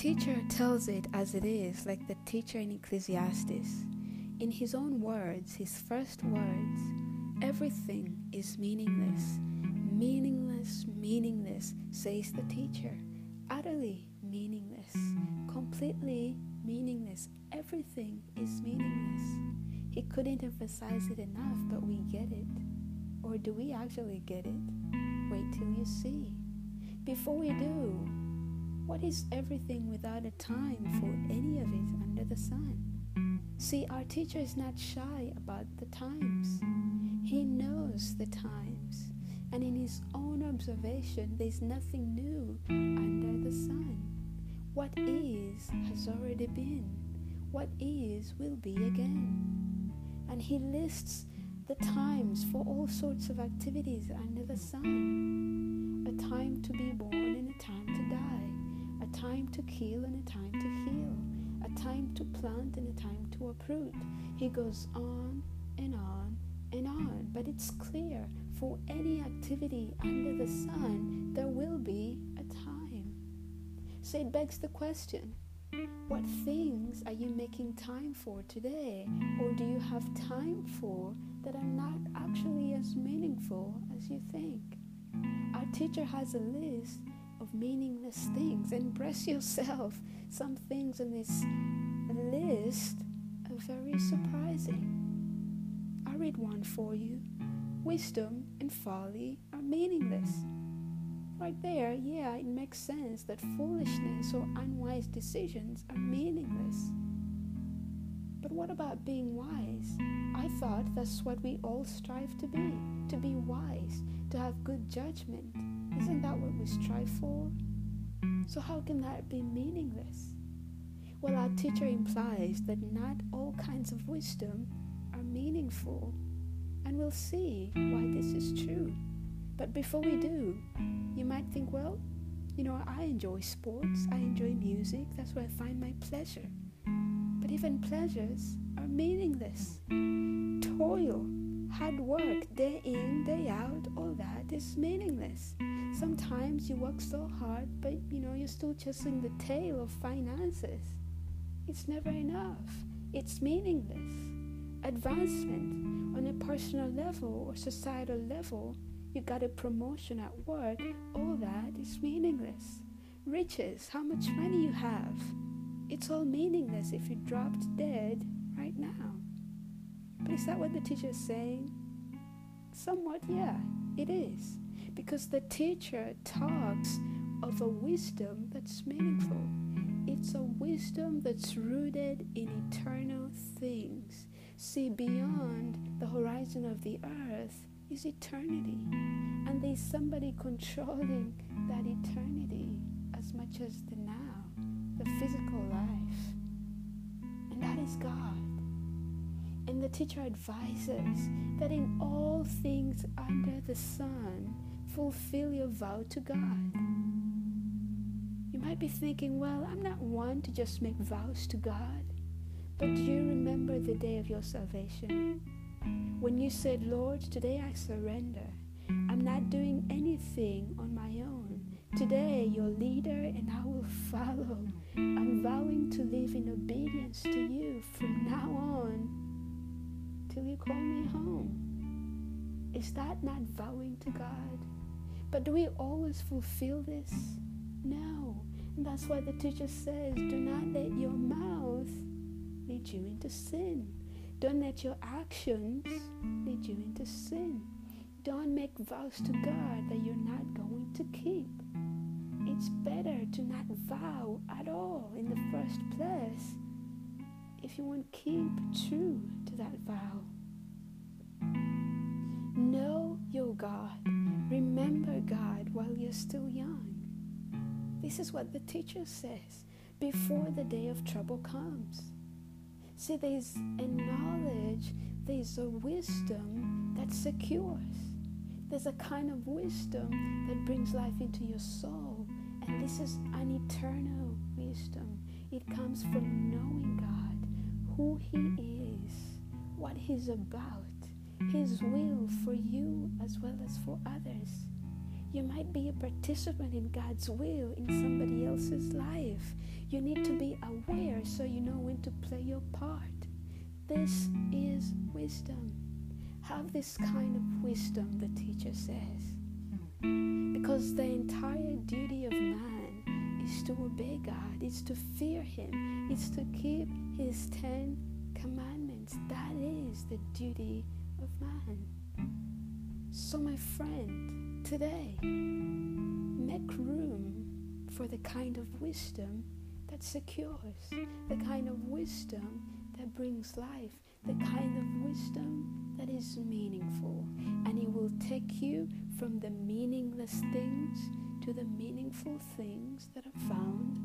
teacher tells it as it is, like the teacher in Ecclesiastes. In his own words, his first words, everything is meaningless. Meaningless, meaningless, says the teacher. Utterly meaningless. Completely meaningless. Everything is meaningless. He couldn't emphasize it enough, but we get it. Or do we actually get it? Wait till you see. Before we do, what is everything without a time for any of it under the sun? See, our teacher is not shy about the times. He knows the times, and in his own observation, there's nothing new under the sun. What is has already been. What is will be again. And he lists the times for all sorts of activities under the sun a time to be born and a time to die time to kill and a time to heal, a time to plant and a time to uproot. He goes on and on and on. But it's clear for any activity under the sun, there will be a time. So it begs the question what things are you making time for today? Or do you have time for that are not actually as meaningful as you think? Our teacher has a list of meaningless things. Embrace yourself. Some things in this list are very surprising. I read one for you. Wisdom and folly are meaningless. Right there, yeah, it makes sense that foolishness or unwise decisions are meaningless. But what about being wise? I thought that's what we all strive to be to be wise, to have good judgment, isn't that what we strive for? So, how can that be meaningless? Well, our teacher implies that not all kinds of wisdom are meaningful, and we'll see why this is true. But before we do, you might think, well, you know, I enjoy sports, I enjoy music, that's where I find my pleasure. Even pleasures are meaningless. Toil, hard work, day in, day out, all that is meaningless. Sometimes you work so hard, but you know, you're still chasing the tail of finances. It's never enough. It's meaningless. Advancement on a personal level or societal level, you got a promotion at work, all that is meaningless. Riches, how much money you have, it's all meaningless if you dropped dead right now. But is that what the teacher is saying? Somewhat, yeah, it is because the teacher talks of a wisdom that's meaningful. It's a wisdom that's rooted in eternal things. See, beyond the horizon of the earth is eternity. And there's somebody controlling that eternity as much as the now, the physical life. Teacher advises that in all things under the sun, fulfill your vow to God. You might be thinking, well, I'm not one to just make vows to God. But do you remember the day of your salvation? When you said, Lord, today I surrender. I'm not doing anything on my own. Today, your leader and I will follow. I'm vowing to live in obedience to you from now on you call me home. Is that not vowing to God? But do we always fulfill this? No. And that's why the teacher says, do not let your mouth lead you into sin. Don't let your actions lead you into sin. Don't make vows to God that you're not going to keep. It's better to not vow at all in the first place if you want to keep true to that vow. God. Remember God while you're still young. This is what the teacher says before the day of trouble comes. See, there's a knowledge, there's a wisdom that secures. There's a kind of wisdom that brings life into your soul. And this is an eternal wisdom. It comes from knowing God, who He is, what He's about, his will for you as well as for others. You might be a participant in God's will in somebody else's life. You need to be aware so you know when to play your part. This is wisdom. Have this kind of wisdom, the teacher says. Because the entire duty of man is to obey God, is to fear Him, is to keep His Ten Commandments. That is the duty of man. So, my friend, today, make room for the kind of wisdom that secures, the kind of wisdom that brings life, the kind of wisdom that is meaningful. And it will take you from the meaningless things to the meaningful things that are found